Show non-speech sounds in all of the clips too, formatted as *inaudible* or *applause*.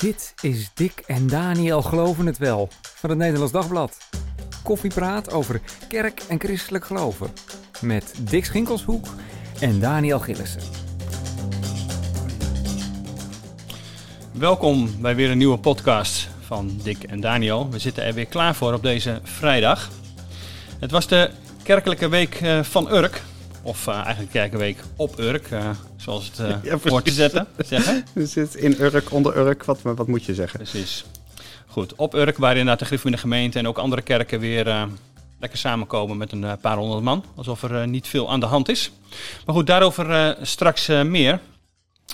Dit is Dick en Daniel Geloven het Wel van het Nederlands Dagblad. Koffiepraat over kerk en christelijk geloven. Met Dick Schinkelshoek en Daniel Gillissen. Welkom bij weer een nieuwe podcast van Dick en Daniel. We zitten er weer klaar voor op deze vrijdag. Het was de kerkelijke week eh, van Urk. Of uh, eigenlijk kerkenweek op Urk, uh, zoals het uh, Ja, voor te precies. zetten. *laughs* zeggen. We zitten in Urk, onder Urk, wat, wat moet je zeggen? Precies. Goed, op Urk, waar inderdaad de Griffin de gemeente en ook andere kerken weer eh, lekker samenkomen met een eh, paar honderd man. Alsof er eh, niet veel aan de hand is. Maar goed, daarover eh, straks eh, meer.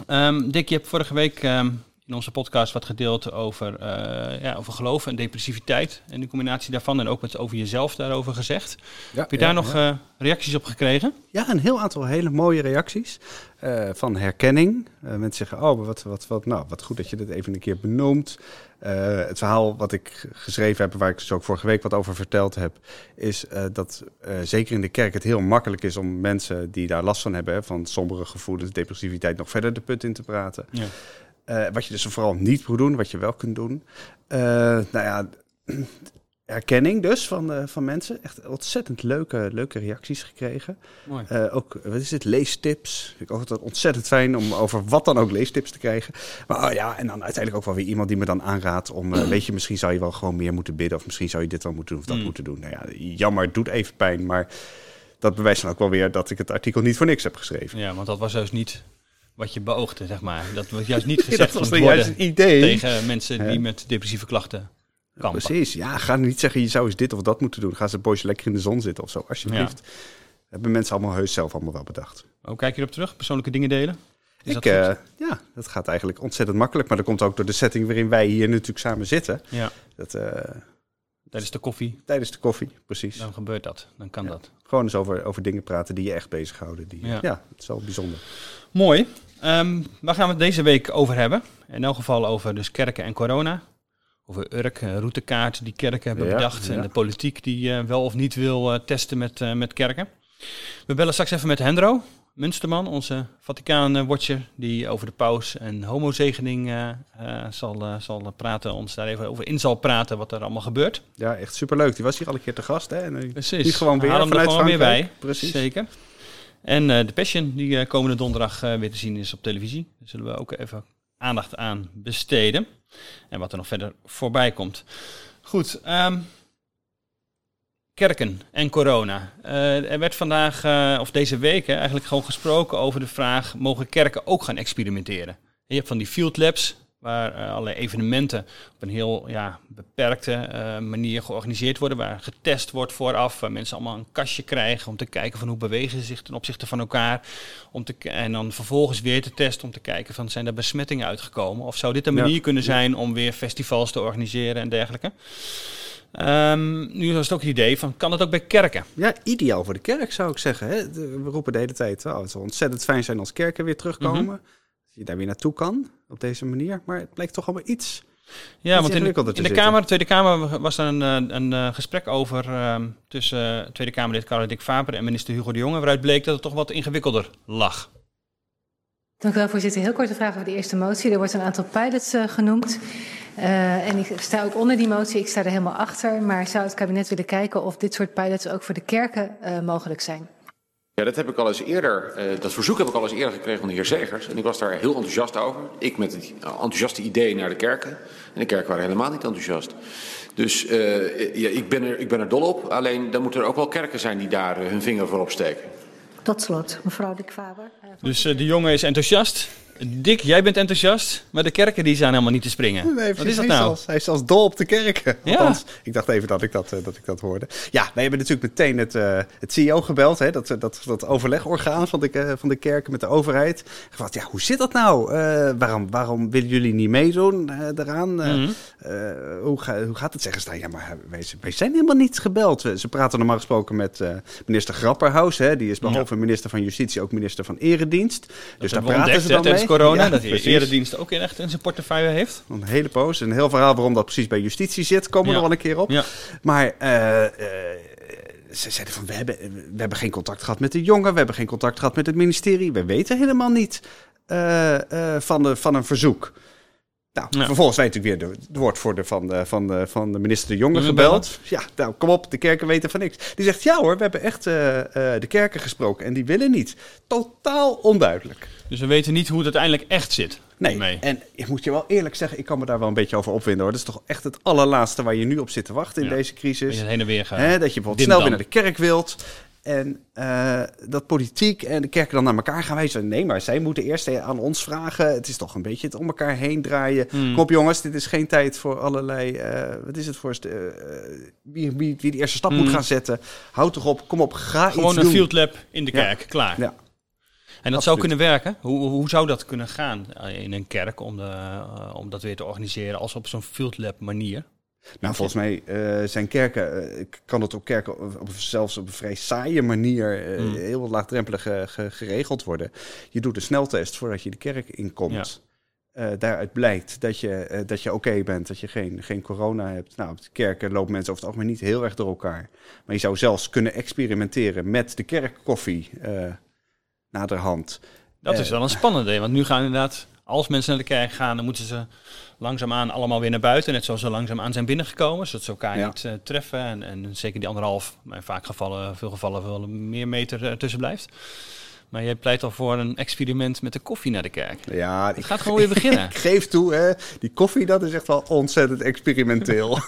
Ehm, Dick, je hebt vorige week ehm, in onze podcast wat gedeeld over, eh, ja, over geloof en depressiviteit. En de combinatie daarvan. En ook wat over jezelf daarover gezegd. Ja, Heb je daar nog eh, reacties op gekregen? Ja, een heel aantal hele mooie reacties eh, van herkenning. Mensen zeggen, oh, wat, wat, wat, nou, wat goed dat je dit even een keer benoemt. Het verhaal wat ik geschreven heb, waar ik dus ook vorige week wat over verteld heb, is dat zeker in de kerk het heel makkelijk is om mensen die daar last van hebben, hè, van sombere gevoelens, depressiviteit, nog verder de put in te praten. Ja. Eh, wat je dus vooral niet moet doen, wat je wel kunt doen. Eh, nou ja, *clears throat* herkenning dus van, eh, van mensen. Echt ontzettend leuke, leuke reacties gekregen. Mooi. Ook, wat is het, leestips. Vind ik ook altijd ontzettend fijn om over wat dan ook leestips te krijgen. Maar oh ja, en dan uiteindelijk ook wel weer iemand die me dan aanraadt om... *clears throat* weet je, misschien zou je wel gewoon meer moeten bidden... of misschien zou je dit wel moeten doen of dat Mm. moeten doen. Nou ja, jammer, het doet even pijn, maar... Dat bewijst dan ook wel weer dat ik het artikel niet voor niks heb geschreven. Ja, want dat was juist niet wat je beoogde, zeg maar. Dat was juist niet *laughs* gezegd dat was dan juist het idee. tegen mensen die met depressieve klachten kampen. Precies, ja, ga niet zeggen je zou eens dit of dat moeten doen. Ga ze boys lekker in de zon zitten of zo, alsjeblieft. Hebben mensen allemaal heus zelf allemaal wel bedacht. Hoe kijk je erop terug? Persoonlijke dingen delen? Is ik, dat eh, ja, dat gaat eigenlijk ontzettend makkelijk. Maar dat komt ook door de setting waarin wij hier natuurlijk samen zitten. ja, Dat, eh, tijdens de koffie, tijdens de koffie, precies. dan gebeurt dat. Dan kan Ja. dat. Gewoon eens over, over dingen praten die je echt bezighouden. Die, Ja. ja. het is wel bijzonder. Mooi. Ehm, waar gaan we het deze week over hebben? In elk geval over dus kerken en corona. Over Urk, eh, routekaart die kerken hebben Ja, bedacht. En de politiek die eh, wel of niet wil eh, testen met, met kerken. We bellen straks even met Hendro Munsterman, onze Vaticaan-watcher. Die over de paus en homozegening zal, zal praten. Ons daar even over in zal praten wat er allemaal gebeurt. Ja, echt superleuk. Die was hier al een keer te gast. Hè? En Precies. nu gewoon weer Haal hem er vanuit gewoon weer bij. Precies. Zeker. En eh, de Passion, die eh, komende donderdag eh, weer te zien is op televisie. Daar zullen we ook even aandacht aan besteden. En wat er nog verder voorbij komt. Goed, ehm, kerken en corona. Er werd vandaag, of deze week, eigenlijk gewoon gesproken over de vraag: mogen kerken ook gaan experimenteren? Je hebt van die field labs, waar eh, allerlei evenementen op een heel ja, beperkte eh, manier georganiseerd worden, waar getest wordt vooraf, waar mensen allemaal een kastje krijgen om te kijken van hoe bewegen ze zich ten opzichte van elkaar, om te, en dan vervolgens weer te testen om te kijken van zijn er besmettingen uitgekomen, of zou dit een Ja. manier kunnen zijn om weer festivals te organiseren en dergelijke. Ehm, nu was het ook het idee van, kan dat ook bij kerken? Ja, ideaal voor de kerk zou ik zeggen. Hè? We roepen de hele tijd, oh, het zal ontzettend fijn zijn als kerken weer terugkomen. Mhm. Dat je daar weer naartoe kan op deze manier. Maar het blijkt toch allemaal iets. Ja, want in, de- ingewikkelder te in de zitten. Kamer, de Tweede Kamer was er een, eh, een eh, gesprek over ehm, tussen eh, Tweede Kamerlid Karel Dick Faber en minister Hugo de Jonge, waaruit bleek dat het toch wat ingewikkelder lag. Dank u wel, voorzitter. Heel korte vraag over de eerste motie. Er wordt een aantal pilots genoemd. Eh, en ik sta ook onder die motie. Ik sta er helemaal achter. Maar zou het kabinet willen kijken of dit soort pilots ook voor de kerken eh, mogelijk zijn? Ja, dat heb ik al eens eerder, eh, dat verzoek heb ik al eens eerder gekregen van de heer Zegers. En ik was daar heel enthousiast over. Ik met het enthousiaste idee naar de kerken. En de kerken waren helemaal niet enthousiast. Dus eh, ja, ik, ben er, ik ben er dol op. Alleen dan moeten er ook wel kerken zijn die daar eh, hun vinger voor opsteken. Tot slot, mevrouw Dick Faber. Dus de jongen is enthousiast. Dick, jij bent enthousiast, maar de kerken die zijn helemaal niet te springen. Nee, Wat is dat hij nou? Hij is zelfs dol op de kerken. Ja. Ik dacht even dat ik dat, eh, dat ik dat hoorde. Ja, wij hebben natuurlijk meteen het, eh, het CEO gebeld. Hè, dat, dat, dat overlegorgaan van de, eh, van de kerken met de overheid. Gevraagd, ja, hoe zit dat nou? Waarom, waarom willen jullie niet meedoen daaraan? Mhm. hoe, ga- hoe gaat het? Zeggen ze, nou, ja, maar wij, wij zijn helemaal niet gebeld. Ze praten normaal gesproken met minister Grapperhaus. Hè, die is behalve minister van Justitie ook minister van Eredienst. Dat dus daar praten ontdekt ze dan mee. Corona, Ja, dat de ook in echt in zijn portefeuille heeft. Een hele poos. Een heel verhaal waarom dat precies bij justitie zit. Komen we nog wel een keer op. Maar eh, eh, ze zeiden van, we hebben, we hebben geen contact gehad met de jongen. We hebben geen contact gehad met het ministerie. We weten helemaal niet eh, van, de, van een verzoek. Nou, Ja. vervolgens weet natuurlijk weer de, de woordvoerder van de, van, de, van de minister De Jonge gebeld. Ja, nou, kom op, de kerken weten van niks. Die zegt, ja hoor, we hebben echt eh, eh, de kerken gesproken en die willen niet. Totaal onduidelijk. Dus we weten niet hoe het uiteindelijk echt zit. Nee, Mee. en ik moet je wel eerlijk zeggen, ik kan me daar wel een beetje over opwinden hoor. Dat is toch echt het allerlaatste waar je nu op zit te wachten in Ja. deze Dat crisis. je heen en weer gaat. Dat je bijvoorbeeld Dim snel weer naar de kerk wilt. En eh, dat politiek en de kerken dan naar elkaar gaan wijzen. Nee, maar zij moeten eerst aan ons vragen. Het is toch een beetje het om elkaar heen draaien. Hmm. Kom op jongens, dit is geen tijd voor allerlei... eh, wat is het voor... eh, wie, wie, wie de eerste stap moet Hmm. gaan zetten. Houd toch op, kom op, ga Gewoon iets een doen. field lab in de Ja. kerk, klaar. Ja. En dat zou kunnen werken. Hoe, hoe zou dat kunnen gaan in een kerk om, de, om dat weer te organiseren als op zo'n field lab manier? Nou, volgens mij eh, zijn kerken, eh, kan het op kerken op, op- zelfs op een vrij saaie manier eh, Hmm. heel laagdrempelig ge- geregeld worden. Je doet een sneltest voordat je de kerk inkomt. Daaruit blijkt dat je, dat je oké bent, dat je geen, geen corona hebt. Nou, op de kerken lopen mensen over het algemeen niet heel erg door elkaar. Maar je zou zelfs kunnen experimenteren met de kerkkoffie naderhand. Dat is wel een spannende, want nu gaan inderdaad, als mensen naar de kerk gaan, dan moeten ze langzaamaan allemaal weer naar buiten. Net zoals ze langzaamaan zijn binnengekomen, zodat ze elkaar Ja. niet eh, treffen. En, en zeker die anderhalf, maar in vaak gevallen, veel gevallen wel meer meter eh, tussen blijft. Maar jij pleit al voor een experiment met de koffie naar de kerk. Ja, Het gaat gewoon weer *laughs* beginnen. Ik geef toe, hè, die koffie dat is echt wel ontzettend experimenteel.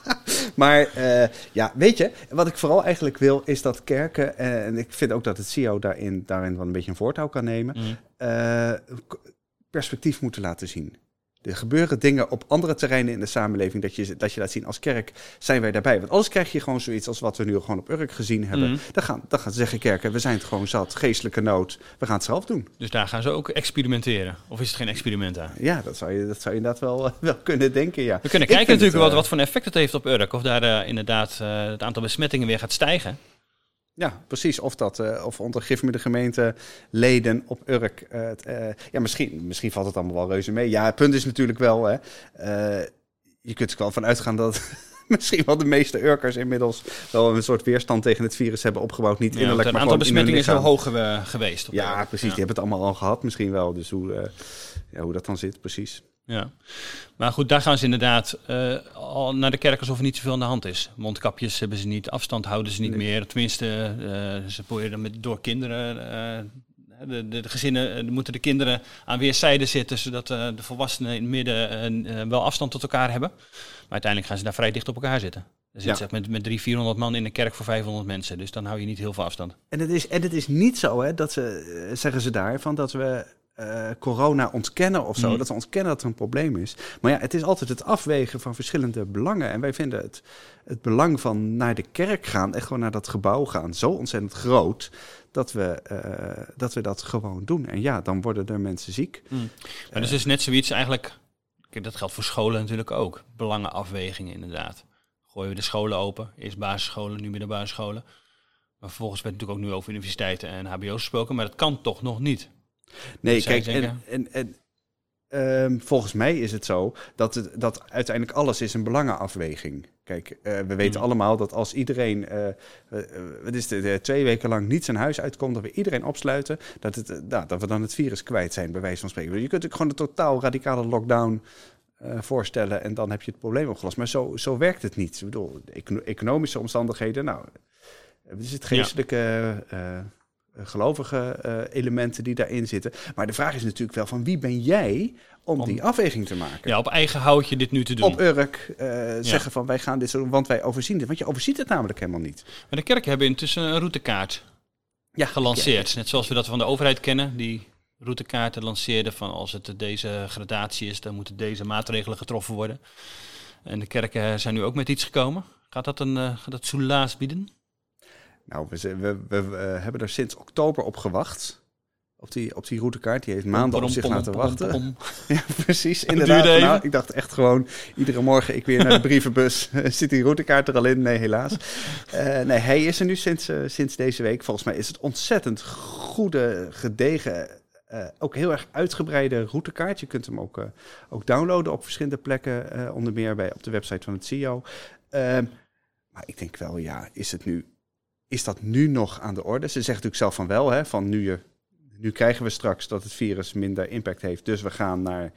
*laughs* maar eh, ja, weet je, wat ik vooral eigenlijk wil is dat kerken, en ik vind ook dat het CEO daarin, daarin wel een beetje een voortouw kan nemen, Mm. Perspectief moeten laten zien. Er gebeuren dingen op andere terreinen in de samenleving dat je, dat je laat zien als kerk zijn wij daarbij. Want anders krijg je gewoon zoiets als wat we nu gewoon op Urk gezien hebben. Mm. Dan, gaan, dan gaan zeggen kerken, we zijn het gewoon zat, geestelijke nood, we gaan het zelf doen. Dus daar gaan ze ook experimenteren. Of is het geen experiment aan? Ja, dat zou je, dat zou je inderdaad wel, *laughs* wel kunnen denken, ja. We kunnen kijken natuurlijk het, wat, eh, wat voor een effect het heeft op Urk. Of daar eh, inderdaad eh, het aantal besmettingen weer gaat stijgen. Ja, precies. Of, dat, eh, of onder gifmiddel gemeente leden op Urk. eh, eh, ja, misschien, misschien valt het allemaal wel reuze mee. Ja, het punt is natuurlijk wel... Hè, je kunt er wel van uitgaan dat... *laughs* Misschien wel de meeste Urkers inmiddels wel een soort weerstand tegen het virus hebben opgebouwd. Niet Ja, innerlijk, maar aantal gewoon in hun besmettingen is lichaam. hoog geweest. Op Ja, precies. Ja. Die hebben het allemaal al gehad misschien wel. Dus hoe, ja, hoe dat dan zit, precies. Ja, maar goed, daar gaan ze inderdaad eh, al naar de kerk alsof er niet zoveel aan de hand is. Mondkapjes hebben ze niet, afstand houden ze niet Nee. meer. Tenminste, eh, ze proberen met, door kinderen, eh, de, de, de gezinnen, moeten de kinderen aan weerszijden zitten, zodat de volwassenen in het midden wel afstand tot elkaar hebben. Maar uiteindelijk gaan ze daar vrij dicht op elkaar zitten. Dan zitten Ja. ze echt met, met 300, 400 man in een kerk voor 500 mensen. Dus dan hou je niet heel veel afstand. En het is, en het is niet zo, hè, dat ze, zeggen ze daar, van dat we eh, corona ontkennen of zo. Mm. Dat we ontkennen dat er een probleem is. Maar ja, het is altijd het afwegen van verschillende belangen. En wij vinden het, het belang van naar de kerk gaan, echt gewoon naar dat gebouw gaan, zo ontzettend groot. Dat we, eh, dat we dat gewoon doen. En ja, dan worden er mensen ziek. Maar dus is net zoiets eigenlijk, kijk, dat geldt voor scholen natuurlijk ook. Belangenafwegingen inderdaad. Gooien we de scholen open, eerst basisscholen, nu middelbare scholen. Maar vervolgens werd natuurlijk ook nu over universiteiten en hbo's gesproken, maar dat kan toch nog niet. Nee, kijk, en, en, en ehm, volgens mij is het zo dat, het, dat uiteindelijk alles is een belangenafweging. Kijk, eh, we weten Mm. allemaal dat als iedereen, eh, wat is het, twee weken lang niet zijn huis uitkomt, dat we iedereen opsluiten, dat, het, nou, dat we dan het virus kwijt zijn, bij wijze van spreken. Je kunt ook gewoon een totaal radicale lockdown voorstellen en dan heb je het probleem opgelost. Maar zo, zo werkt het niet. Ik bedoel, economische omstandigheden, nou, het is het geestelijke, gelovige eh, elementen die daarin zitten. Maar de vraag is natuurlijk wel van wie ben jij om, Om- die afweging te maken? Ja, op eigen houtje dit nu te doen. Op Urk eh, zeggen van wij gaan dit zo doen, want wij overzien dit. Want je overziet het namelijk helemaal niet. Maar de kerken hebben intussen een routekaart Ja, gelanceerd. Net zoals we dat van de overheid kennen, die routekaarten lanceerden van als het deze gradatie is, dan moeten deze maatregelen getroffen worden. En de kerken zijn nu ook met iets gekomen. Gaat dat een eh, gaat dat soelaas bieden? Nou, we, we, we, we, hebben er sinds oktober op gewacht. Op die, op die routekaart. Die heeft maanden op zich pom, laten pom, wachten. pom. *laughs* Ja, precies. Inderdaad. Nou, ik dacht echt gewoon, iedere morgen ik weer naar de brievenbus. *laughs* Zit die routekaart er al in? Nee, helaas. Eh, nee, hij is er nu sinds, eh, sinds deze week. Volgens mij is het ontzettend goede, gedegen, eh, ook heel erg uitgebreide routekaart. Je kunt hem ook, ook downloaden op verschillende plekken, onder meer bij, op de website van het CEO. Ehm, maar ik denk wel, ja, is, het nu, is dat nu nog aan de orde? Ze zeggen natuurlijk zelf van wel, hè, van nu, je, nu krijgen we straks dat het virus minder impact heeft. Dus we gaan naar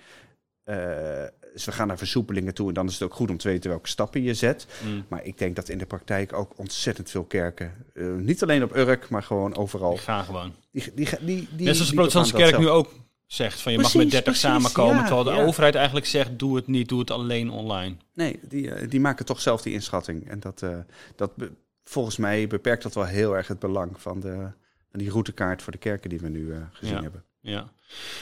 dus we gaan naar versoepelingen toe en dan is het ook goed om te weten welke stappen je zet. Mm. Maar ik denk dat in de praktijk ook ontzettend veel kerken, eh, niet alleen op Urk, maar gewoon overal. Die gaan gewoon. Die, die, die, die, die, Net zoals de protestantse kerk nu ook zegt van je mag met 30 precies, samenkomen. ja, terwijl de ja. overheid eigenlijk zegt doe het niet, doe het alleen online. Nee, die, eh, die maken toch zelf die inschatting. En dat, eh, dat volgens mij beperkt dat wel heel erg het belang van, de, van die routekaart voor de kerken die we nu eh, gezien Ja. hebben. Ja.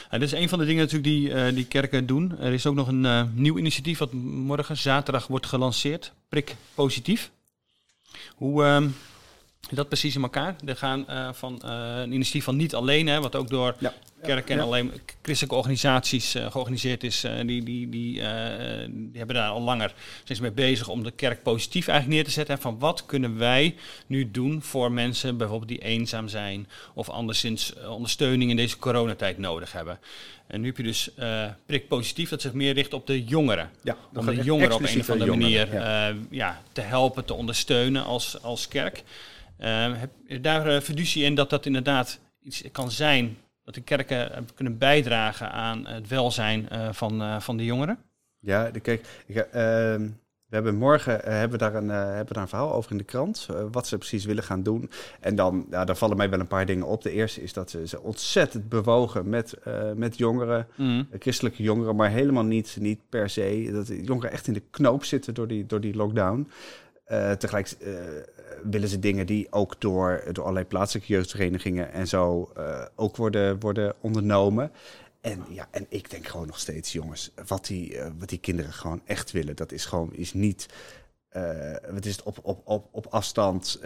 En dit is een van de dingen natuurlijk die, eh, die kerken doen. Er is ook nog een eh, nieuw initiatief wat morgen zaterdag wordt gelanceerd. Prik positief. Hoe ehm, dat precies in elkaar? Er gaan eh, van eh, een initiatief van niet alleen, hè, wat ook door Ja. kerken en Ja. alleen christelijke organisaties eh, georganiseerd is. die, die, die, die hebben daar al langer mee bezig om de kerk positief eigenlijk neer te zetten. Hè, van wat kunnen wij nu doen voor mensen bijvoorbeeld die eenzaam zijn of anderszins ondersteuning in deze coronatijd nodig hebben. En nu heb je dus prik positief, dat zich meer richt op de jongeren. Ja, Om de jongeren op een of andere manier ja, te helpen, te ondersteunen als, als kerk. Eh, heb je daar eh, fiducie in dat dat inderdaad iets kan zijn dat de kerken eh, kunnen bijdragen aan het welzijn eh, van, van de jongeren? Ja, de, kijk, ik, eh, ehm, we hebben morgen hebben we daar een, hebben we daar een verhaal over in de krant. wat ze precies willen gaan doen. En dan, ja, daar vallen mij wel een paar dingen op. De eerste is dat ze, ze ontzettend bewogen met, met jongeren, eh, christelijke jongeren, maar helemaal niet, niet per se. Dat de jongeren echt in de knoop zitten door die, door die lockdown. Tegelijk willen ze dingen die ook door, door allerlei plaatselijke jeugdverenigingen en zo eh, ook worden, worden ondernomen. En, ja, en ik denk gewoon nog steeds, jongens, wat die, eh, wat die kinderen gewoon echt willen, dat is gewoon is niet. eh, wat is het op, op, op, op afstand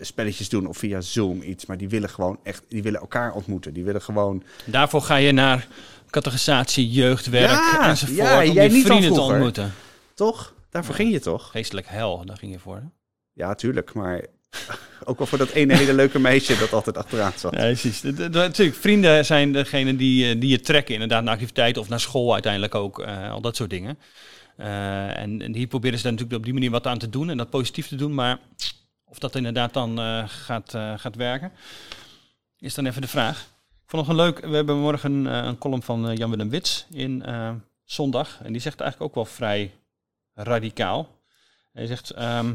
spelletjes doen of via Zoom iets, maar die willen gewoon echt, die willen elkaar ontmoeten. Die willen gewoon. Daarvoor ga je naar catechisatie, jeugdwerk Ja, enzovoort. ja, om jij vrienden te ontmoeten. Toch? Daarvoor ging je toch? Geestelijk hel, daar ging je voor. hè? Ja, tuurlijk, maar ook wel voor dat ene hele leuke meisje dat altijd achteraan zat. Ja, precies. Natuurlijk, vrienden zijn degene die, eh, die je trekken inderdaad naar activiteiten of naar school uiteindelijk ook. eh, al dat soort dingen. Eh, en, hier proberen ze dan natuurlijk op die manier wat aan te doen en dat positief te doen. Maar of dat inderdaad dan gaat, gaat werken, is dan even de vraag. Ik vond nog een leuk, we hebben morgen een column van Jan-Willem Wits in Zondag. En die zegt eigenlijk ook wel vrij radicaal. Hij zegt, ehm,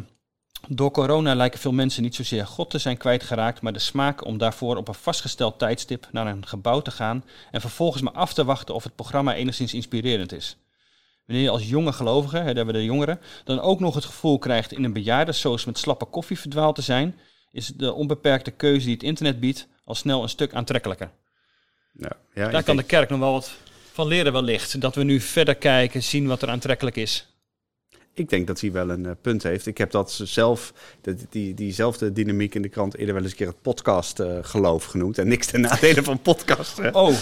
door corona lijken veel mensen niet zozeer God te zijn kwijtgeraakt, maar de smaak om daarvoor op een vastgesteld tijdstip naar een gebouw te gaan en vervolgens maar af te wachten of het programma enigszins inspirerend is. Wanneer je als jonge gelovige, hè, daar hebben we de jongeren, dan ook nog het gevoel krijgt in een bejaardensoos met slappe koffie verdwaald te zijn, is de onbeperkte keuze die het internet biedt al snel een stuk aantrekkelijker. Ja, ja, Daar kan de kerk nog wel wat van leren wellicht. Dat we nu verder kijken, zien wat er aantrekkelijk is. Ik denk dat hij wel een eh, punt heeft. Ik heb dat zelf, dat- die, diezelfde dynamiek in de krant eerder wel eens een keer het podcast eh, geloof genoemd. En niks ten nadele van podcast. hè. Oh, *laughs*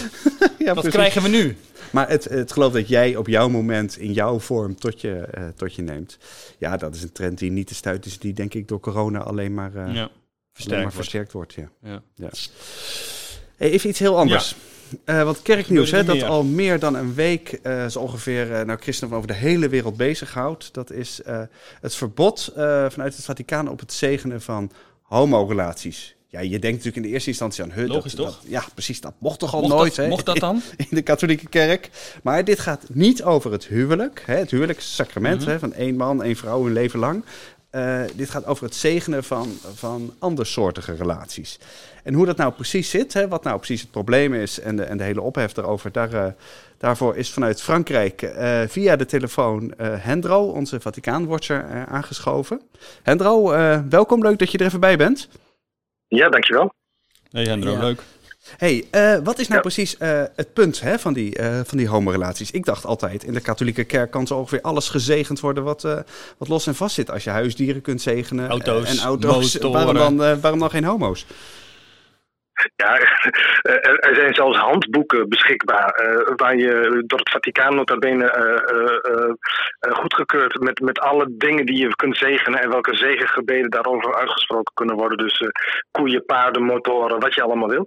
ja, wat precies. krijgen we nu? Maar het, het geloof dat jij op jouw moment in jouw vorm tot je, eh, tot je neemt. Ja, dat is een trend die niet te stuiten is. Die denk ik door corona alleen maar, eh, Ja, alleen maar versterkt wordt. Ja. Ja. Hey, even iets heel anders. Eh, want kerknieuws, hè, dat al meer dan een week eh, zo ongeveer eh nou, christenen over de hele wereld bezighoudt. Dat is het verbod vanuit het Vaticaan op het zegenen van homorelaties. Ja, je denkt natuurlijk in de eerste instantie aan... Logisch, dat, toch? dat- ja, precies. Dat mocht toch al Mocht, nooit, dat, hè? mocht dat dan? *laughs* in de katholieke kerk. Maar dit gaat niet over het huwelijk. Hè, het huwelijkssacrament Mhm. hè, van één man, één vrouw hun leven lang. Dit gaat over het zegenen van, van andersoortige relaties. En hoe dat nou precies zit, hè, wat nou precies het probleem is en de, en de hele ophef daarover, daar, eh, daarvoor is vanuit Frankrijk eh, via de telefoon eh, Hendro, onze Vaticaanwatcher, eh, aangeschoven. Hendro, eh, welkom, leuk dat je er even bij bent. Ja, dankjewel. Nee, Hendro, Ja. leuk. hey, eh, wat is nou Ja. precies eh, het punt hè, van, die, eh, van die homorelaties? Ik dacht altijd, in de katholieke kerk kan zo ongeveer alles gezegend worden wat, eh, wat los en vast zit. Als je huisdieren kunt zegenen Auto's, en auto's, motoren. waarom dan, waarom dan geen homo's? Ja, *laughs* er, er zijn zelfs handboeken beschikbaar eh, waar je door het Vaticaan nota bene eh, eh, eh, eh, goedgekeurd met, met alle dingen die je kunt zegenen en welke zegengebeden daarover uitgesproken kunnen worden. Dus eh, koeien, paarden, motoren, wat je allemaal wil.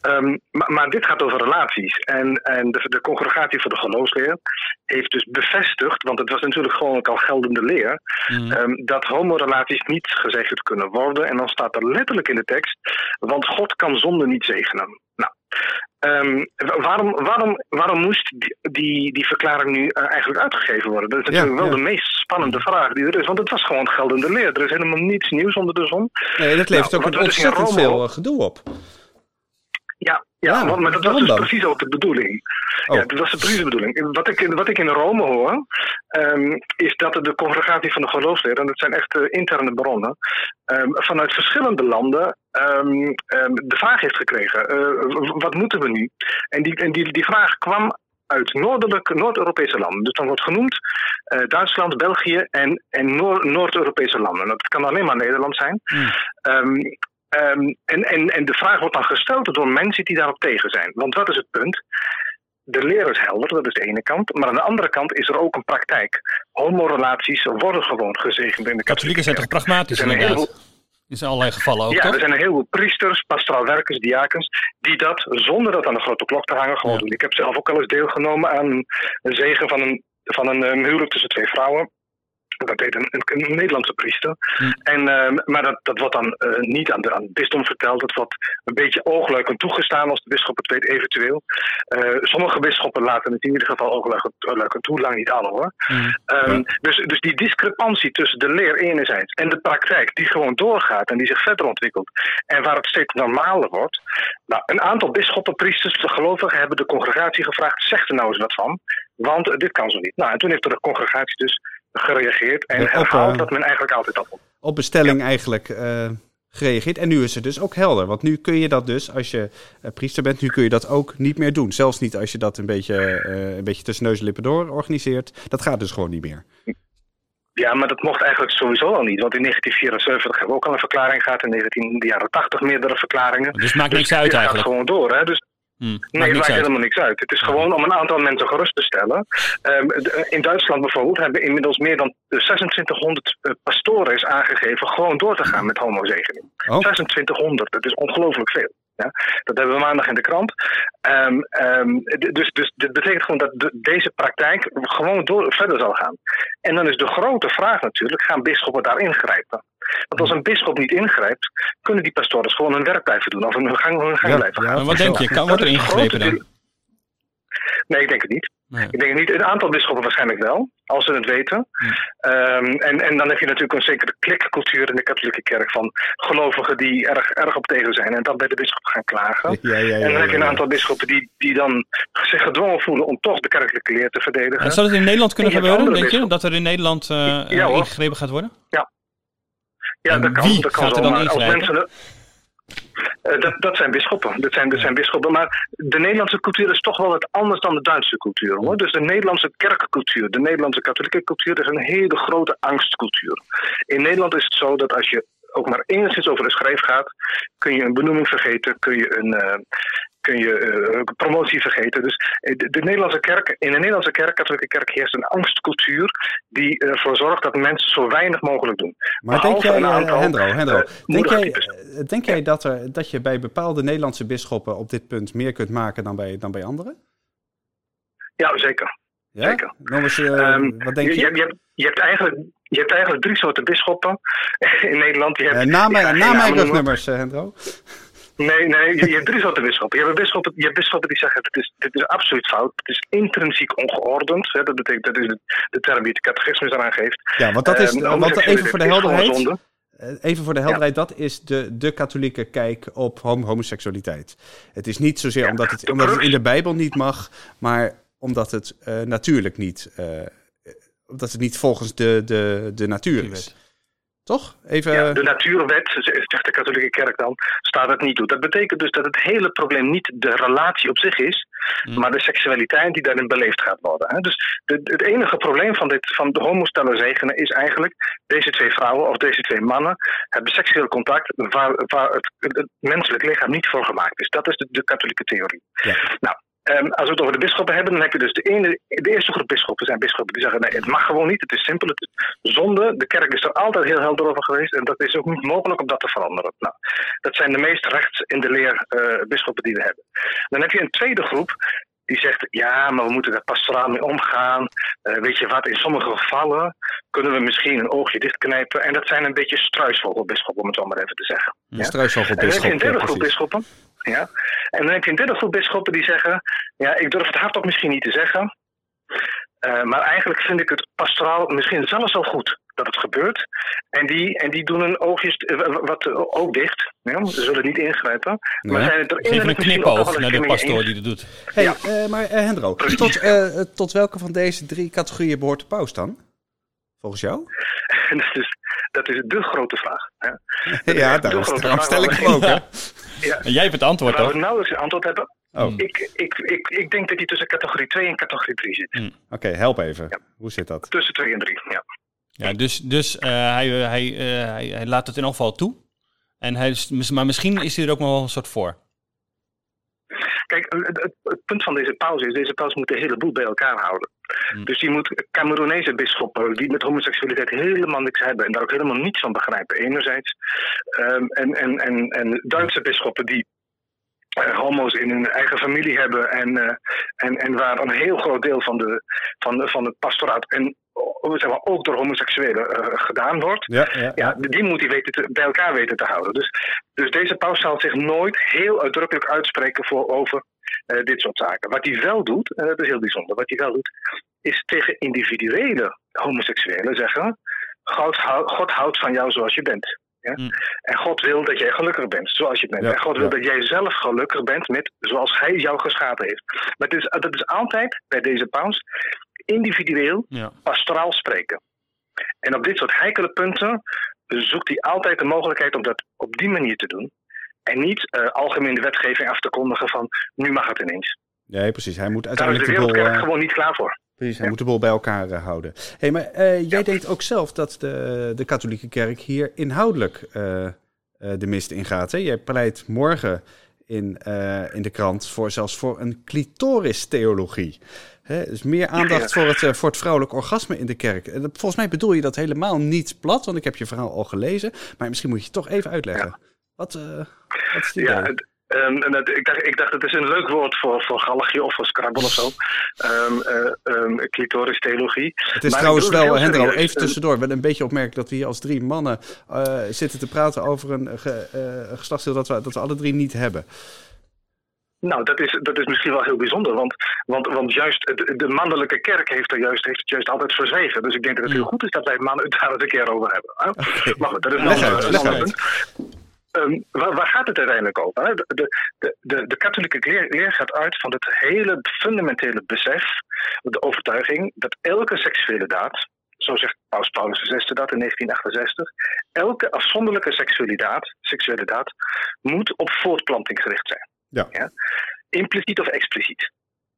Ehm, maar, maar dit gaat over relaties. En, en de, de congregatie voor de geloofsleer heeft dus bevestigd, want het was natuurlijk gewoon ook al geldende leer, Mhm. Ehm, dat homorelaties niet gezegend kunnen worden. En dan staat er letterlijk in de tekst, want God kan niet zegenen. Nou, Ehm, waarom, waarom, waarom moest die, die, die verklaring nu eh, eigenlijk uitgegeven worden? Dat is natuurlijk wel de meest spannende vraag die er is. Want het was gewoon geldende leer. Er is helemaal niets nieuws onder de zon. Nee, dat levert Nou, ook een dus ontzettend Rome- veel eh, gedoe op. Ja, ja, Ja, want, maar dat was dus dan? precies ook de bedoeling. Oh. Ja, dat was de precieze bedoeling. Wat ik, wat ik in Rome hoor, ehm, is dat de congregatie van de geloofsleer, en dat zijn echt eh, interne bronnen, ehm, vanuit verschillende landen ehm, de vraag heeft gekregen: eh, wat moeten we nu? En die, en die, die vraag kwam uit noordelijke, Noord-Europese landen. Dus dan wordt genoemd eh, Duitsland, België en, en Noor- Noord-Europese landen. Dat kan alleen maar Nederland zijn. Ehm, ehm, en, en, en de vraag wordt dan gesteld door mensen die daarop tegen zijn. Want wat is het punt? De leer is helder, dat is de ene kant. Maar aan de andere kant is er ook een praktijk. Homorelaties worden gewoon gezegend in de Katholieken zijn toch pragmatisch Er zijn inderdaad? In allerlei gevallen ook, ja, toch? er zijn een heleboel priesters, pastoraal werkers, diakens, die dat zonder dat aan de grote klok te hangen gewoon Ja. doen. Ik heb zelf ook al eens deelgenomen aan een, een zegen van een, van een eh, huwelijk tussen twee vrouwen. Dat deed een, een, Nederlandse priester. Hm. En, ehm, maar dat, dat wordt dan eh, niet aan, de, aan het bisdom verteld. Dat wordt een beetje oogluikend toegestaan als de bisschop het weet, eventueel. Eh, sommige bisschoppen laten het in ieder geval oogluikend toe, lang niet alle hoor. Hmm. Ehm, dus, dus die discrepantie tussen de leer enerzijds en de praktijk, die gewoon doorgaat en die zich verder ontwikkelt. En waar het steeds normaler wordt. Nou, een aantal bisschoppen, priesters, de gelovigen hebben de congregatie gevraagd: zeg er nou eens wat van. Want dit kan zo niet. Nou, en toen heeft de congregatie dus gereageerd en Ja, op, herhaald eh, dat men eigenlijk altijd al. Op bestelling eigenlijk eh, gereageerd. En nu is het dus ook helder. Want nu kun je dat dus, als je eh, priester bent, nu kun je dat ook niet meer doen. Zelfs niet als je dat een beetje, eh, een beetje tussen neus en lippen door organiseert. Dat gaat dus gewoon niet meer. Ja, maar dat mocht eigenlijk sowieso al niet. Want in 1974 hebben we ook al een verklaring gehad. In 19, de jaren 80 meerdere verklaringen. Dus het maakt Dus niks uit dit gaat eigenlijk. gewoon door. Hè? Dus Hm, maakt Nee, het maakt uit. helemaal niks uit. Het is gewoon om een aantal mensen gerust te stellen. Ehm, de- in Duitsland bijvoorbeeld hebben inmiddels meer dan 2600 eh, pastoren is aangegeven gewoon door te gaan met homozegening. Oh. 2600, dat is ongelooflijk veel. Ja? Dat hebben we maandag in de krant. Ehm, ehm, dus, dus dit betekent gewoon dat de- deze praktijk gewoon door, verder zal gaan. En dan is de grote vraag natuurlijk, gaan bisschoppen daar ingrijpen? Want als een bisschop niet ingrijpt, kunnen die pastoren gewoon hun werk blijven doen of hun gang, hun gang Ja, blijven ja. gaan. Maar wat denk je? Kan, wordt er ingegrepen dan? Nee, ik denk het niet. Nee. Ik denk het niet. Een aantal bisschoppen waarschijnlijk wel, als ze het weten. Hm. Ehm, en, en dan heb je natuurlijk een zekere klikcultuur in de katholieke kerk van gelovigen die erg, erg op tegen zijn en dan bij de bisschop gaan klagen. Ja, ja, ja, en dan heb je een aantal bisschoppen die, die dan zich gedwongen voelen om toch de kerkelijke leer te verdedigen. En zou dat in Nederland kunnen gebeuren, denk je? Dat er in Nederland hoor. ingegrepen gaat worden? Ja, En dat kan. wie dat kan gaat er dan zomaar. Als mensen, Eh, dat, dat zijn bisschoppen. Dat zijn, dat zijn bisschoppen. Maar de Nederlandse cultuur is toch wel wat anders dan de Duitse cultuur. Hoor. Dus de Nederlandse kerkcultuur, de Nederlandse katholieke cultuur is een hele grote angstcultuur. In Nederland is het zo dat als je ook maar enigszins over de schreef gaat, kun je een benoeming vergeten, kun je een, eh, kun je eh, promotie vergeten. Dus eh, de, de Nederlandse kerk, in de Nederlandse kerk, katholieke kerk, heerst een angstcultuur die ervoor zorgt dat mensen zo weinig mogelijk doen. Maar denk jij, een aantal, Hendro, Hendro denk jij, denk jij dat, er, dat je bij bepaalde Nederlandse bisschoppen op dit punt meer kunt maken dan bij, dan bij anderen? Ja, zeker. Ja? Zeker. Eens, eh, Ehm, wat denk je? Je, je, hebt, je, hebt eigenlijk, je hebt eigenlijk drie soorten bisschoppen *laughs* in Nederland. Je hebt, Eh, na ik ga mijn, geen na namen mijn noemen. rugnummers, eh, Hendro. Nee, nee, je, je hebt drie soorten bisschoppen. Je hebt, bisschoppen. je hebt bisschoppen die zeggen: dit is, dit is absoluut fout. Het is intrinsiek ongeordend. Hè, dat betekent dat is de, de term die de catechismus eraan geeft. Ja, want dat is, Ehm, want homoseksualiteit even voor de helderheid, eh, even voor de helderheid, dat is de, de katholieke kijk op hom- homoseksualiteit. Het is niet zozeer Ja, omdat, het, omdat het in de Bijbel niet mag, maar omdat het eh, natuurlijk niet, eh, omdat het niet volgens de, de, de natuur is. Toch? Even, Ja, de natuurwet, zegt de katholieke kerk dan, staat het niet toe. Dat betekent dus dat het hele probleem niet de relatie op zich is, Mm. maar de seksualiteit die daarin beleefd gaat worden. hè. Dus de, het enige probleem van, dit, van de homostellen zegenen is eigenlijk, deze twee vrouwen of deze twee mannen hebben seksueel contact waar, waar het, het menselijk lichaam niet voor gemaakt is. Dat is de, de katholieke theorie. Ja. Nou, Ehm, als we het over de bisschoppen hebben, dan heb je dus de, ene, de eerste groep bisschoppen zijn bisschoppen die zeggen: nee, het mag gewoon niet, het is simpel, het is zonde. De kerk is er altijd heel helder over geweest en dat is ook niet mogelijk om dat te veranderen. Nou, dat zijn de meest rechts in de leer eh, bisschoppen die we hebben. Dan heb je een tweede groep die zegt: ja, maar we moeten daar pastoraal mee omgaan. Eh, weet je wat, in sommige gevallen kunnen we misschien een oogje dichtknijpen. En dat zijn een beetje struisvogelbisschoppen, om het zo maar even te zeggen. een Ja? struisvogelbisschop, En dan heb je een derde groep bisschoppen. Ja? En dan heb je een derde groep bisschoppen die zeggen: Ja, ik durf het hardop misschien niet te zeggen. eh, maar eigenlijk vind ik het pastoraal misschien zelfs al goed dat het gebeurt. En die, en die doen hun oogjes eh, wat ook dicht. Ja? Ze zullen niet ingrijpen. Maar zijn het er Geef een knipoog naar de pastoor die dat doet. Hey, Ja. eh, maar eh, Hendro, tot, eh, tot welke van deze drie categorieën behoort de paus dan? Volgens jou? *laughs* dat, is, dat is de grote vraag. *laughs* Ja? ja, daarom, vraag stel ik hem ook. *laughs* Ja. En jij hebt het antwoord toch? nauwelijks een antwoord hebben. Oh, Ik, ik, ik, ik denk dat hij tussen categorie 2 en categorie 3 zit. oké, help even. Hoe zit dat? Tussen 2 en 3, ja. Ja, dus dus eh, hij, hij, eh, hij, hij laat het in elk geval toe. En hij is, maar misschien is hij er ook nog wel een soort voor. Kijk, het, het- het punt van deze pauze is, deze pauze moet de hele boel bij elkaar houden. Hmm. Dus die moet Cameroenese bisschoppen die met homoseksualiteit helemaal niks hebben en daar ook helemaal niets van begrijpen, enerzijds. Ehm, en, en, en, en Duitse bisschoppen die eh, homo's in hun eigen familie hebben en, eh, en, en waar een heel groot deel van, de, van, de, van het pastoraat en oh, zeg maar, ook door homoseksuelen eh, gedaan wordt. Ja, ja, Ja, die moet hij weten te- bij elkaar weten te houden. Dus, dus deze paus zal zich nooit heel uitdrukkelijk uitspreken voor, over eh, dit soort zaken. Wat hij wel doet, en dat is heel bijzonder, wat hij wel doet, is tegen individuele homoseksuelen zeggen: God, hou- God houdt van jou zoals je bent. Ja? Mm. En God wil dat jij gelukkig bent zoals je bent. Ja, en God wil ja. dat jij zelf gelukkig bent met zoals Hij jou geschapen heeft. Maar het is, dat is altijd bij deze paus individueel pastoraal spreken. En op dit soort heikele punten zoekt hij altijd de mogelijkheid om dat op die manier te doen. En niet eh, algemene wetgeving af te kondigen van nu mag het ineens. Nee, precies. Hij moet Daar is uiteindelijk de de wereldkerk eh, gewoon niet klaar voor. precies, hij moet de boel bij elkaar eh, houden. Hey, maar eh, jij denkt ook zelf dat de, de katholieke kerk hier inhoudelijk eh, eh, de mist ingaat. Hè? Jij pleit morgen in, eh, in de krant voor, zelfs voor een clitoris-theologie. Hè, dus meer aandacht Ja. voor, het, voor het vrouwelijk orgasme in de kerk. En volgens mij bedoel je dat helemaal niet plat, want ik heb je verhaal al gelezen. Maar misschien moet je het toch even uitleggen. Wat, eh, wat is? Ja, het- ehm, ik, dacht, ik dacht, het is een leuk woord voor, voor galgje of voor scrabble of zo. Ehm, clitoris-theologie. Het is Maar trouwens wel, Hendro, even tussendoor. Wel een beetje opmerkelijk dat we hier als drie mannen eh, zitten te praten over een, ge, geslachtsdeel dat we, dat we alle drie niet hebben. Nou, dat is, dat is misschien wel heel bijzonder, want, want, want juist de, mannelijke kerk heeft, er juist, heeft het juist altijd verzwegen. Dus ik denk dat het heel goed is dat wij mannen het daar eens een keer over hebben. hè? Maar goed, dat is een ander, punt. Ehm, waar, waar gaat het uiteindelijk over? De, de, de, de katholieke leer, leer gaat uit van het hele fundamentele besef, de overtuiging, dat elke seksuele daad, zo zegt Paus Paulus VI dat in 1968, elke afzonderlijke seksuele daad, seksuele daad moet op voortplanting gericht zijn. Ja. Impliciet of expliciet.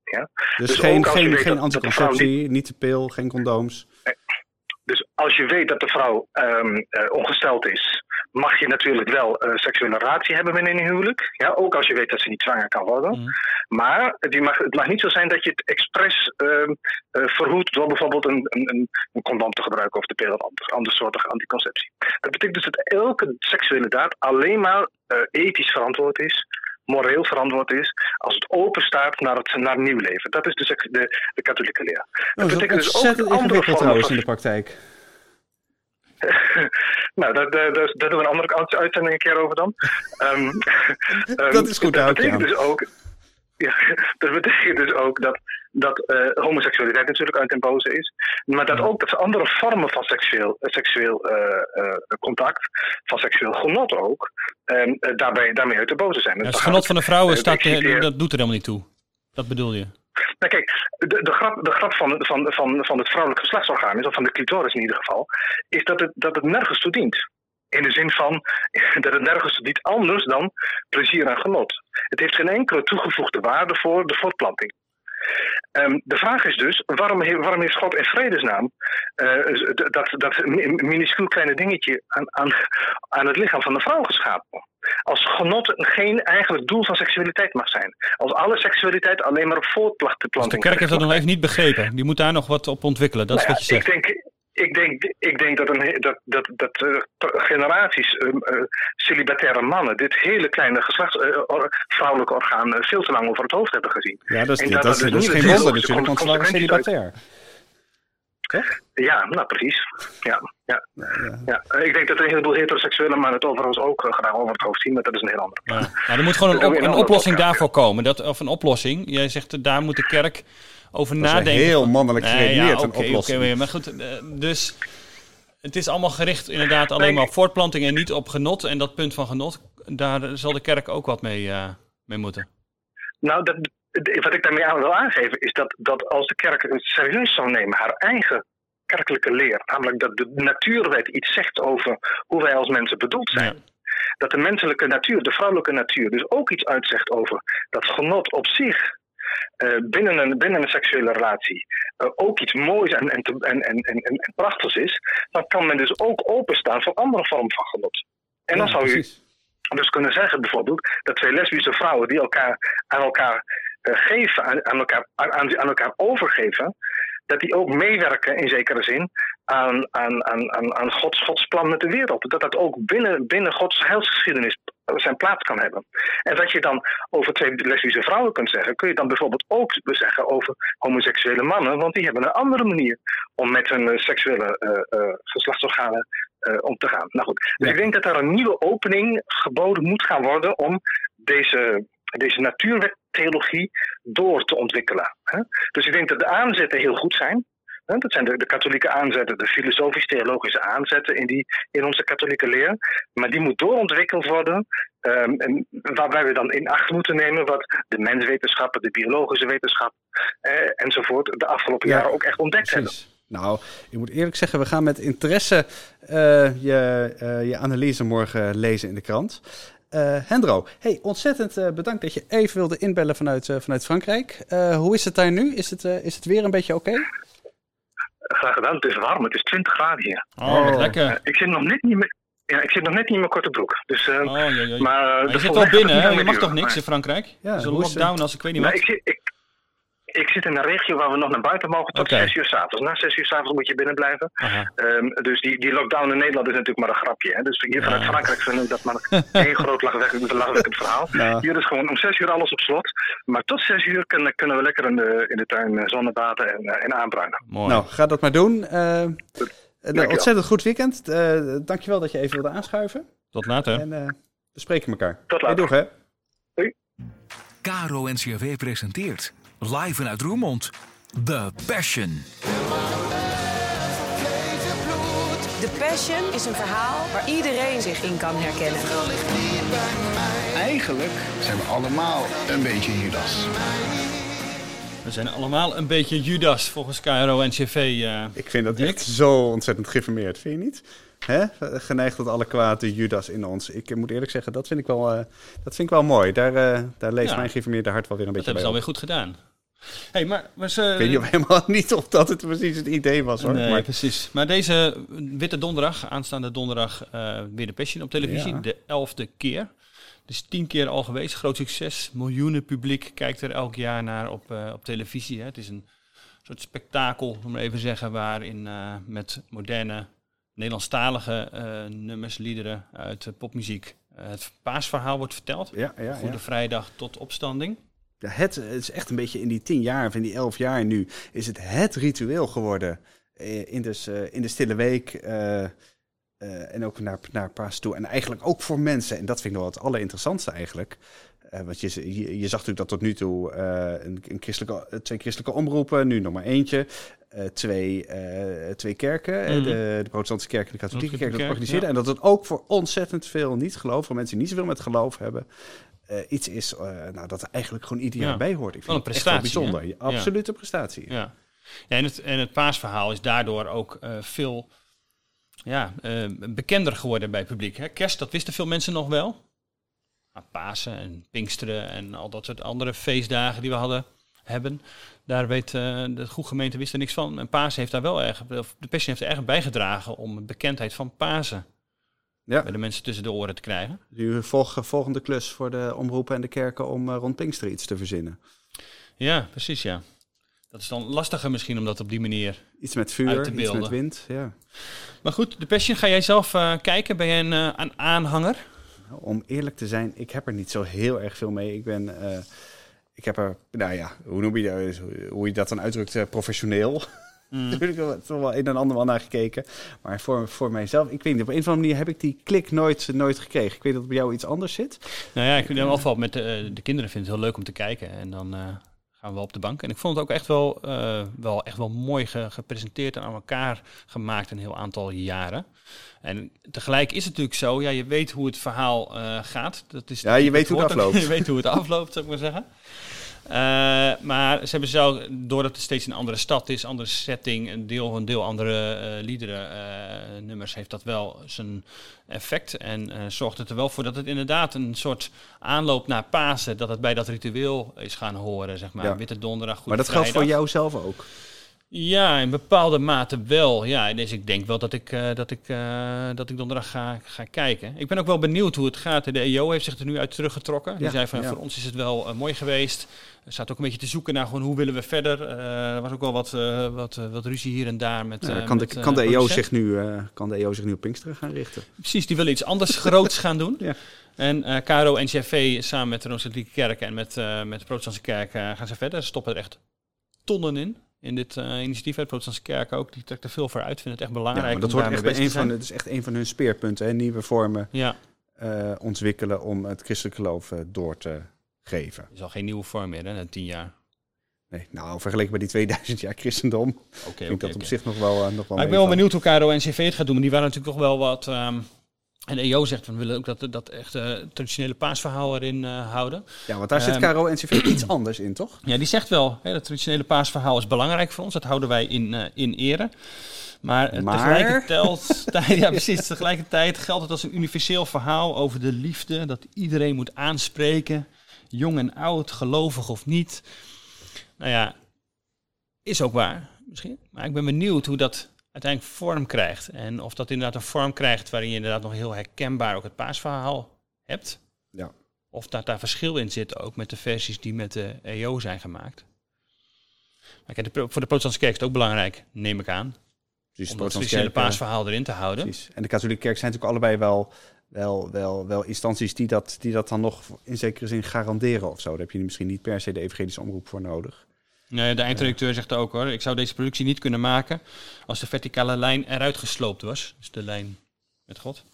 Dus, Dus geen, geen, anticonceptie, niet de pil, geen condooms. Dus als je weet dat de vrouw ehm, eh, ongesteld is, mag je natuurlijk wel eh, seksuele relatie hebben binnen een huwelijk. Ja, ook als je weet dat ze niet zwanger kan worden. Mhm. Maar die mag, het mag niet zo zijn dat je het expres eh, verhoedt door bijvoorbeeld een, een, een, condom te gebruiken of de pil of anders, andersoortige anticonceptie. Dat betekent dus dat elke seksuele daad alleen maar eh, ethisch verantwoord is, moreel verantwoord is, als het open staat naar het naar nieuw leven. Dat is de, seks- de, de katholieke leer. Oh, dat is betekent dus ook andere vormen van- in de praktijk. *laughs* nou, daar, daar, daar, daar doen we een andere uit- uitzending een keer over dan. Ehm, *laughs* ehm, Dat is goed, dat betekent dus ook, ja, *laughs* dat betekent dus ook dat, dat eh, homoseksualiteit natuurlijk uit den boze is. Maar dat ook dat andere vormen van seksueel, eh, seksueel eh, contact, van seksueel genot ook, ehm, eh, daarbij, daarmee uit de boze zijn. Ja, Dus het genot van de vrouwen staat, dat doet er helemaal niet toe. Dat bedoel je. Nou kijk, de, de grap, de grap van, van, van, van het vrouwelijk geslachtsorgaan, of van de clitoris in ieder geval, is dat het, dat het nergens toe dient. In de zin van *laughs* dat het nergens toe dient anders dan plezier en genot. Het heeft geen enkele toegevoegde waarde voor de voortplanting. Ehm, de vraag is dus, waarom, he- waarom heeft God in vredesnaam eh, dat, dat mi- minuscuul kleine dingetje aan, aan, aan het lichaam van de vrouw geschapen? Als genot geen eigenlijk doel van seksualiteit mag zijn. Als alle seksualiteit alleen maar op Dus voortplanting de kerk heeft dat nog even niet begrepen. Die moet daar nog wat op ontwikkelen. Dat is nou wat je ja, zegt. Ik denk, ik denk, ik denk dat, een, dat, dat, dat eh, generaties eh, eh, celibataire mannen dit hele kleine geslachts, or- vrouwelijke orgaan veel te lang over het hoofd hebben gezien. Ja, dat is, En dat, dat is, er dat is dus geen wonder natuurlijk, want uit- celibatair. Toch? Ja, nou precies. Ja, ja. ja. Ik denk dat een heleboel heteroseksuele mannen het overigens ook graag over het hoofd zien, maar dat is een heel ander. Ja. Maar er moet gewoon een, *laughs* Dat op- een oplossing daarvoor komen. Dat, of een oplossing. Jij zegt, daar moet de kerk over Dat is nadenken. heel mannelijk Nee, geredeneerd, ja, een oplossing. oké, maar goed, eh, dus het is allemaal gericht inderdaad alleen maar op voortplanting en niet op genot. En dat punt van genot, daar zal de kerk ook wat mee, eh, mee moeten. Nou, dat, wat ik daarmee aan wil aangeven is dat, dat als de kerk het serieus zou nemen, haar eigen kerkelijke leer, namelijk dat de natuurwet iets zegt over hoe wij als mensen bedoeld zijn. Dat de menselijke natuur, de vrouwelijke natuur, dus ook iets uitzegt over dat genot op zich eh, binnen, een, binnen een seksuele relatie eh, ook iets moois en, en, en, en, en, prachtigs is, dan kan men dus ook openstaan voor andere vormen van genot. En dan zou je dus kunnen zeggen bijvoorbeeld dat twee lesbische vrouwen die elkaar aan elkaar eh, geven, aan, aan, elkaar, aan, aan elkaar overgeven, dat die ook meewerken in zekere zin aan, aan, aan, aan, aan Gods, Gods plan met de wereld. Dat dat ook binnen, binnen Gods heilsgeschiedenis zijn plaats kan hebben. En wat je dan over twee lesbische vrouwen kunt zeggen, kun je dan bijvoorbeeld ook zeggen over homoseksuele mannen, want die hebben een andere manier om met hun eh, seksuele eh, geslachtsorganen om te gaan. Nou goed, dus Ja. ik denk dat er een nieuwe opening geboden moet gaan worden om deze, deze natuurwettheologie door te ontwikkelen. Hè? Dus ik denk dat de aanzetten heel goed zijn. Dat zijn de, de katholieke aanzetten, de filosofisch-theologische aanzetten in, die, in onze katholieke leer. Maar die moet doorontwikkeld worden. ehm, en waarbij we dan in acht moeten nemen wat de menswetenschappen, de biologische wetenschap eh, enzovoort de afgelopen Ja, jaren ook echt ontdekt hebben. Nou, ik moet eerlijk zeggen, we gaan met interesse eh, je, eh, je analyse morgen lezen in de krant. Hendro, hey, ontzettend bedankt dat je even wilde inbellen vanuit, vanuit Frankrijk. Hoe is het daar nu? Is het, is het weer een beetje oké? Graag gedaan. Het is warm, het is 20 graden hier. Oh, Oh. lekker. Eh, ik zit nog net niet meer. Ja, ik zit nog net niet in mijn korte broek. Dus, eh, Oh, jee, jee. maar, eh, Maar je zit wel binnen, hè? Je mag toch niks in Frankrijk? Ja, dus een lockdown als ik weet niet Nee, wat. ik, zit, ik, ik zit in een regio waar we nog naar buiten mogen tot Oké. 6 uur s'avonds. Na 6 uur s'avonds moet je binnen blijven. Ehm, dus die, die lockdown in Nederland is natuurlijk maar een grapje. Hè? Dus hier vanuit Ja. Frankrijk vinden we dat maar *laughs* één groot lachwekkend, verhaal. Hier is gewoon om 6 uur alles op slot. Maar tot 6 uur kunnen, kunnen we lekker in de, in de tuin eh, zonnebaden en, en aanbruinen. Mooi. Nou, ga dat maar doen. Eh, een ontzettend goed weekend. Eh dankjewel dat je even wilde aanschuiven. Tot later. En eh, we spreken elkaar. Tot Hey, later. doeg, hè? Caro NCRW presenteert live vanuit Roermond The Passion. The Passion is een verhaal waar iedereen zich in kan herkennen. Eigenlijk zijn we allemaal een beetje Judas. We zijn allemaal een beetje Judas volgens KRO en CV. eh. Ik vind dat Dick? echt zo ontzettend geïnformeerd, vind je niet? Hè? Geneigd tot alle kwaad, de Judas in ons. Ik moet eerlijk zeggen, dat vind ik wel, eh, dat vind ik wel mooi. Daar, eh, daar leest Ja. mijn geïnformeerde hart wel weer een Dat beetje hebben ze bij alweer goed gedaan. Hey, maar was, eh, Ik weet niet of *laughs* helemaal niet of dat het precies het idee was, hoor. Nee, maar, precies. Maar deze Witte Donderdag, aanstaande donderdag, eh, weer de Passion op televisie. Ja. De elfde keer. Dus tien keer al geweest. Groot succes. Miljoenen publiek kijkt er elk jaar naar op, eh, op televisie. Hè. Het is een soort spektakel, om maar even zeggen, waarin eh, met moderne Nederlandstalige nummers, liederen uit popmuziek het paasverhaal wordt verteld. ja, ja, ja. Goede Vrijdag tot opstanding. Het, het is echt een beetje in die tien jaar of in die elf jaar nu, is het het ritueel geworden eh, in, dus, eh, in de stille week. eh, en ook naar, naar paas toe. En eigenlijk ook voor mensen. En dat vind ik wel het allerinteressantste eigenlijk. Want je, je, je zag natuurlijk dat tot nu toe een, een christelijke, twee christelijke omroepen, nu nog maar eentje. twee, twee kerken, Mhm. de, de protestantse kerk en de katholieke kerk, dat organiseerden. ja. En dat het ook voor ontzettend veel niet-geloof, voor mensen die niet zoveel met geloof hebben, eh, iets is eh, nou, dat er eigenlijk gewoon Ja. bij hoort. Ik vind een het prestatie, bijzonder. hè? Ja, absolute prestatie. Ja. ja en, het, en het paasverhaal is daardoor ook eh, veel ja, bekender geworden bij het publiek. Hè? Kerst, dat wisten veel mensen nog wel. Maar Pasen en Pinksteren en al dat soort andere feestdagen die we hadden, hebben. Daar weet de goede gemeente wist er niks van. En Pasen heeft daar wel erg, de Passion heeft er erg bijgedragen om de bekendheid van Pasen Ja. bij de mensen tussen de oren te krijgen. Nu volg, volgende klus voor de omroepen en de kerken om eh, rond Pinkster iets te verzinnen. Ja, precies ja. Dat is dan lastiger misschien om dat op die manier Iets met vuur, te iets met wind. Ja. Maar goed, de Passion, ga jij zelf eh, kijken? Ben jij een, eh, een aanhanger? Nou, Om eerlijk te zijn, ik heb er niet zo heel erg veel mee. Ik ben, eh, ik heb er, nou ja, hoe noem je dat, hoe je dat dan uitdrukt, eh, professioneel. *laughs* Mm. *laughs* Natuurlijk wel, toch wel een en ander wel naar gekeken. Maar voor, voor mijzelf, ik weet niet, op een of andere manier heb ik die klik nooit, nooit gekregen. Ik weet dat het bij jou iets anders zit. Nou ja, ik vind in ieder geval met de, de kinderen vind ik het heel leuk om te kijken. En dan eh, gaan we wel op de bank. En ik vond het ook echt wel, eh, wel, echt wel mooi ge- gepresenteerd en aan elkaar gemaakt een heel aantal jaren. En tegelijk is het natuurlijk zo, ja, je weet hoe het verhaal eh, gaat. Dat is Ja, je weet hoe het *laughs* afloopt. je weet hoe het afloopt, zou ik maar zeggen. Eh, maar ze hebben zo, doordat het steeds een andere stad is, andere setting, een deel een deel andere eh liederen, eh, nummers, heeft dat wel zijn effect. En zorgt het er wel voor dat het inderdaad een soort aanloop naar Pasen, dat het bij dat ritueel is gaan horen, zeg maar. Ja. Witte donderdag, Goede maar dat geldt voor jou zelf ook. Ja, in bepaalde mate wel. Ja, dus ik denk wel dat ik, eh, dat ik, eh, dat ik donderdag ga, ga kijken. Ik ben ook wel benieuwd hoe het gaat. De EO heeft zich er nu uit teruggetrokken. Die Ja, zei van, ja. voor ons is het wel eh, mooi geweest. Er staat ook een beetje te zoeken naar gewoon hoe willen we verder. Er was ook wel wat, wat, wat ruzie hier en daar met Ja, kan, de, met, kan, de EO producent. zich nu, kan de EO zich nu op Pinksteren gaan richten? Precies, die willen iets anders *laughs* groots gaan doen. Ja. En KRO en CFV samen met de Rooms-Katholieke Kerk en met, met de Protestantse Kerk gaan ze verder. Ze stoppen er echt tonnen in. In dit eh, initiatief, de Protestantse Kerk ook, die trekt er veel voor uit. Vinden het echt Ja, belangrijk maar dat daarmee echt bij een van, het is echt een van hun speerpunten. Hè? Nieuwe vormen Ja, eh, ontwikkelen om het christelijk geloof eh, door te geven. het is al geen nieuwe vorm meer, hè, na tien jaar. Nee, nou, vergeleken bij die 2000 jaar christendom, vind ik dat op zich nog wel, nog wel Maar ik ben wel benieuwd hoe KRO en CV het gaat doen. Maar die waren natuurlijk toch wel wat... ehm, en de EO zegt, we willen ook dat, dat echt eh, traditionele paasverhaal erin eh, houden. Ja, want daar zit Ehm, Caro NCV iets anders in, toch? Ja, die zegt wel, hè, dat traditionele paasverhaal is belangrijk voor ons. Dat houden wij in, eh, in ere. Maar, Maar? tegelijkertijd, *laughs* ja, precies, tegelijkertijd geldt het als een universeel verhaal over de liefde. Dat iedereen moet aanspreken, jong en oud, gelovig of niet. Nou ja, is ook waar misschien. Maar ik ben benieuwd hoe dat uiteindelijk vorm krijgt. En of dat inderdaad een vorm krijgt waarin je inderdaad nog heel herkenbaar ook het paasverhaal hebt. Ja. Of dat daar verschil in zit ook met de versies die met de EO zijn gemaakt. Maar kijk, de voor de protestantse kerk is het ook belangrijk, neem ik aan. Dus om protestantse traditionele paasverhaal erin te houden. Precies. En de katholieke kerk zijn natuurlijk allebei wel, wel, wel, wel instanties die dat, die dat dan nog in zekere zin garanderen of zo. Daar heb je misschien niet per se de evangelische omroep voor nodig. Nee, de eindredacteur zegt ook hoor, ik zou deze productie niet kunnen maken als de verticale lijn eruit gesloopt was. Dus de lijn met God.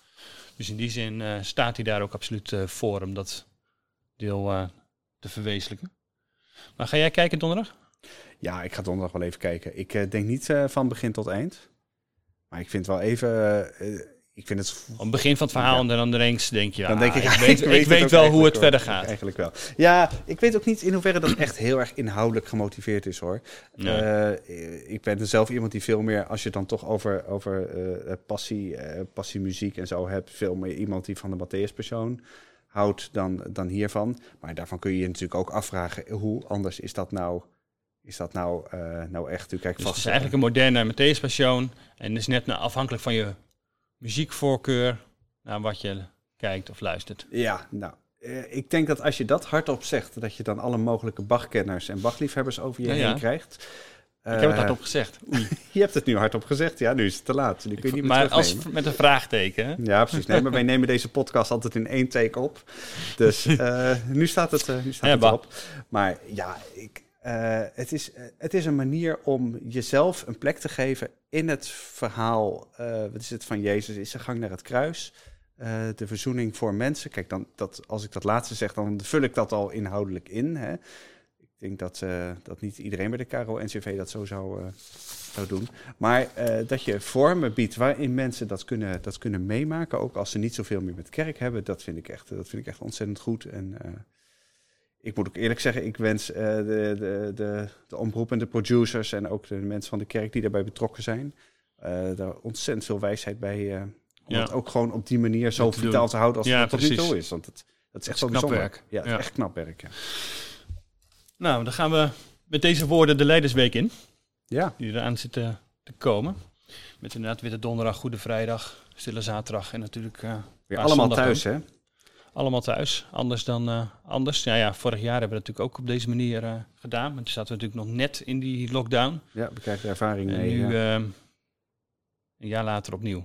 Dus in die zin eh, staat hij daar ook absoluut eh, voor om dat deel eh, te verwezenlijken. Maar ga jij kijken donderdag? Ja, ik ga donderdag wel even kijken. Ik denk niet van begin tot eind. Maar ik vind wel even... ik vind het... Op het begin van het verhaal Ja. en dan ineens denk je, ja, Dan denk ik, *laughs* ik weet, ik weet wel hoe het verder gaat. Eigenlijk wel. Ja, ik weet ook niet in hoeverre dat echt heel erg inhoudelijk gemotiveerd is hoor. Nee. Eh, ik ben zelf iemand die veel meer, als je het dan toch over, over eh, eh, passie, passiemuziek en zo hebt, veel meer iemand die van de Matthäus-persoon houdt dan, dan hiervan. Maar daarvan kun je je natuurlijk ook afvragen, hoe anders is dat nou, is dat nou, nou echt? U kijkt Dus vast het is eigenlijk een moderne Matthäus Passion. En is net nou, afhankelijk van je muziekvoorkeur naar wat je kijkt of luistert. Ja, nou, eh, ik denk dat als je dat hardop zegt, dat je dan alle mogelijke Bachkenners en Bachliefhebbers over je Ja, heen ja. krijgt. ik heb het Eh, hardop gezegd. *laughs* Je hebt het nu hardop gezegd, ja, nu is het te laat. Nu kun je niet meer Maar als, met een vraagteken. hè? Ja, precies. Nee, maar *laughs* wij nemen deze podcast altijd in één take op. Dus *laughs* eh, nu staat het, eh, nu staat Ja, het. Maar ja, ik, eh, het, is, eh, het is een manier om jezelf een plek te geven in het verhaal. eh, wat is het van Jezus? Is de gang naar het kruis? de verzoening voor mensen. Kijk, dan, dat, als ik dat laatste zeg, dan vul ik dat al inhoudelijk in. Hè? Ik denk dat, dat niet iedereen bij de KRO-NCV dat zo zou, zou doen. Maar dat je vormen biedt waarin mensen dat kunnen, dat kunnen meemaken, ook als ze niet zoveel meer met kerk hebben, dat vind ik echt, dat vind ik echt ontzettend goed. En ik moet ook eerlijk zeggen, ik wens eh, de, de, de, de omroep en de producers en ook de mensen van de kerk die daarbij betrokken zijn, eh, daar ontzettend veel wijsheid bij. eh, om Ja. het ook gewoon op die manier zo vitaal doen. te houden als Ja, het tot nu toe is. Want het, dat is echt knap bijzonder. werk. Ja, het is Ja. echt knap werk. Ja. Nou, dan gaan we met deze woorden de Leidersweek in. ja. Die eraan zit te, te komen. Met inderdaad Witte Donderdag, Goede Vrijdag, Stille Zaterdag en natuurlijk... Weer allemaal thuis, hè? Allemaal thuis, anders dan eh, anders. Ja, ja, vorig jaar hebben we natuurlijk ook op deze manier eh, gedaan. Maar toen zaten we natuurlijk nog net in die lockdown. Ja, we krijgen er ervaring En nu, ja. eh, een jaar later opnieuw.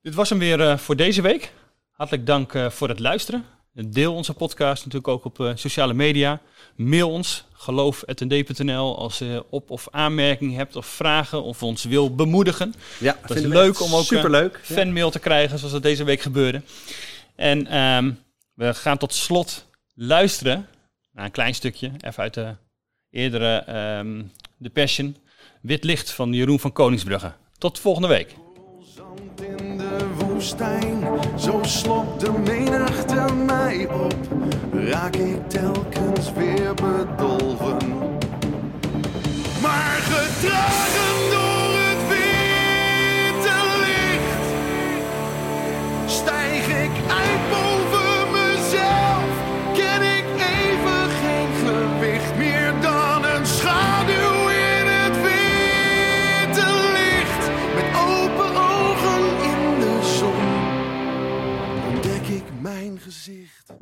Dit was hem weer eh, voor deze week. Hartelijk dank voor het luisteren. Deel onze podcast natuurlijk ook op sociale media. Mail ons, geloof.nd.nl als je op- of aanmerkingen hebt of vragen of ons wil bemoedigen. Ja, dat is leuk om ook superleuk. een fanmail te krijgen zoals dat deze week gebeurde. En um, we gaan tot slot luisteren naar een klein stukje, even uit de eerdere um, The Passion. Wit licht van Jeroen van Koningsbrugge. Tot volgende week. Zand In de woestijn, zo slopt de menigte mij op. Raak ik telkens weer bedolven. Maar gedrag! En boven mezelf ken ik even geen gewicht. Meer dan een schaduw in het witte licht. Met open ogen in de zon ontdek ik mijn gezicht.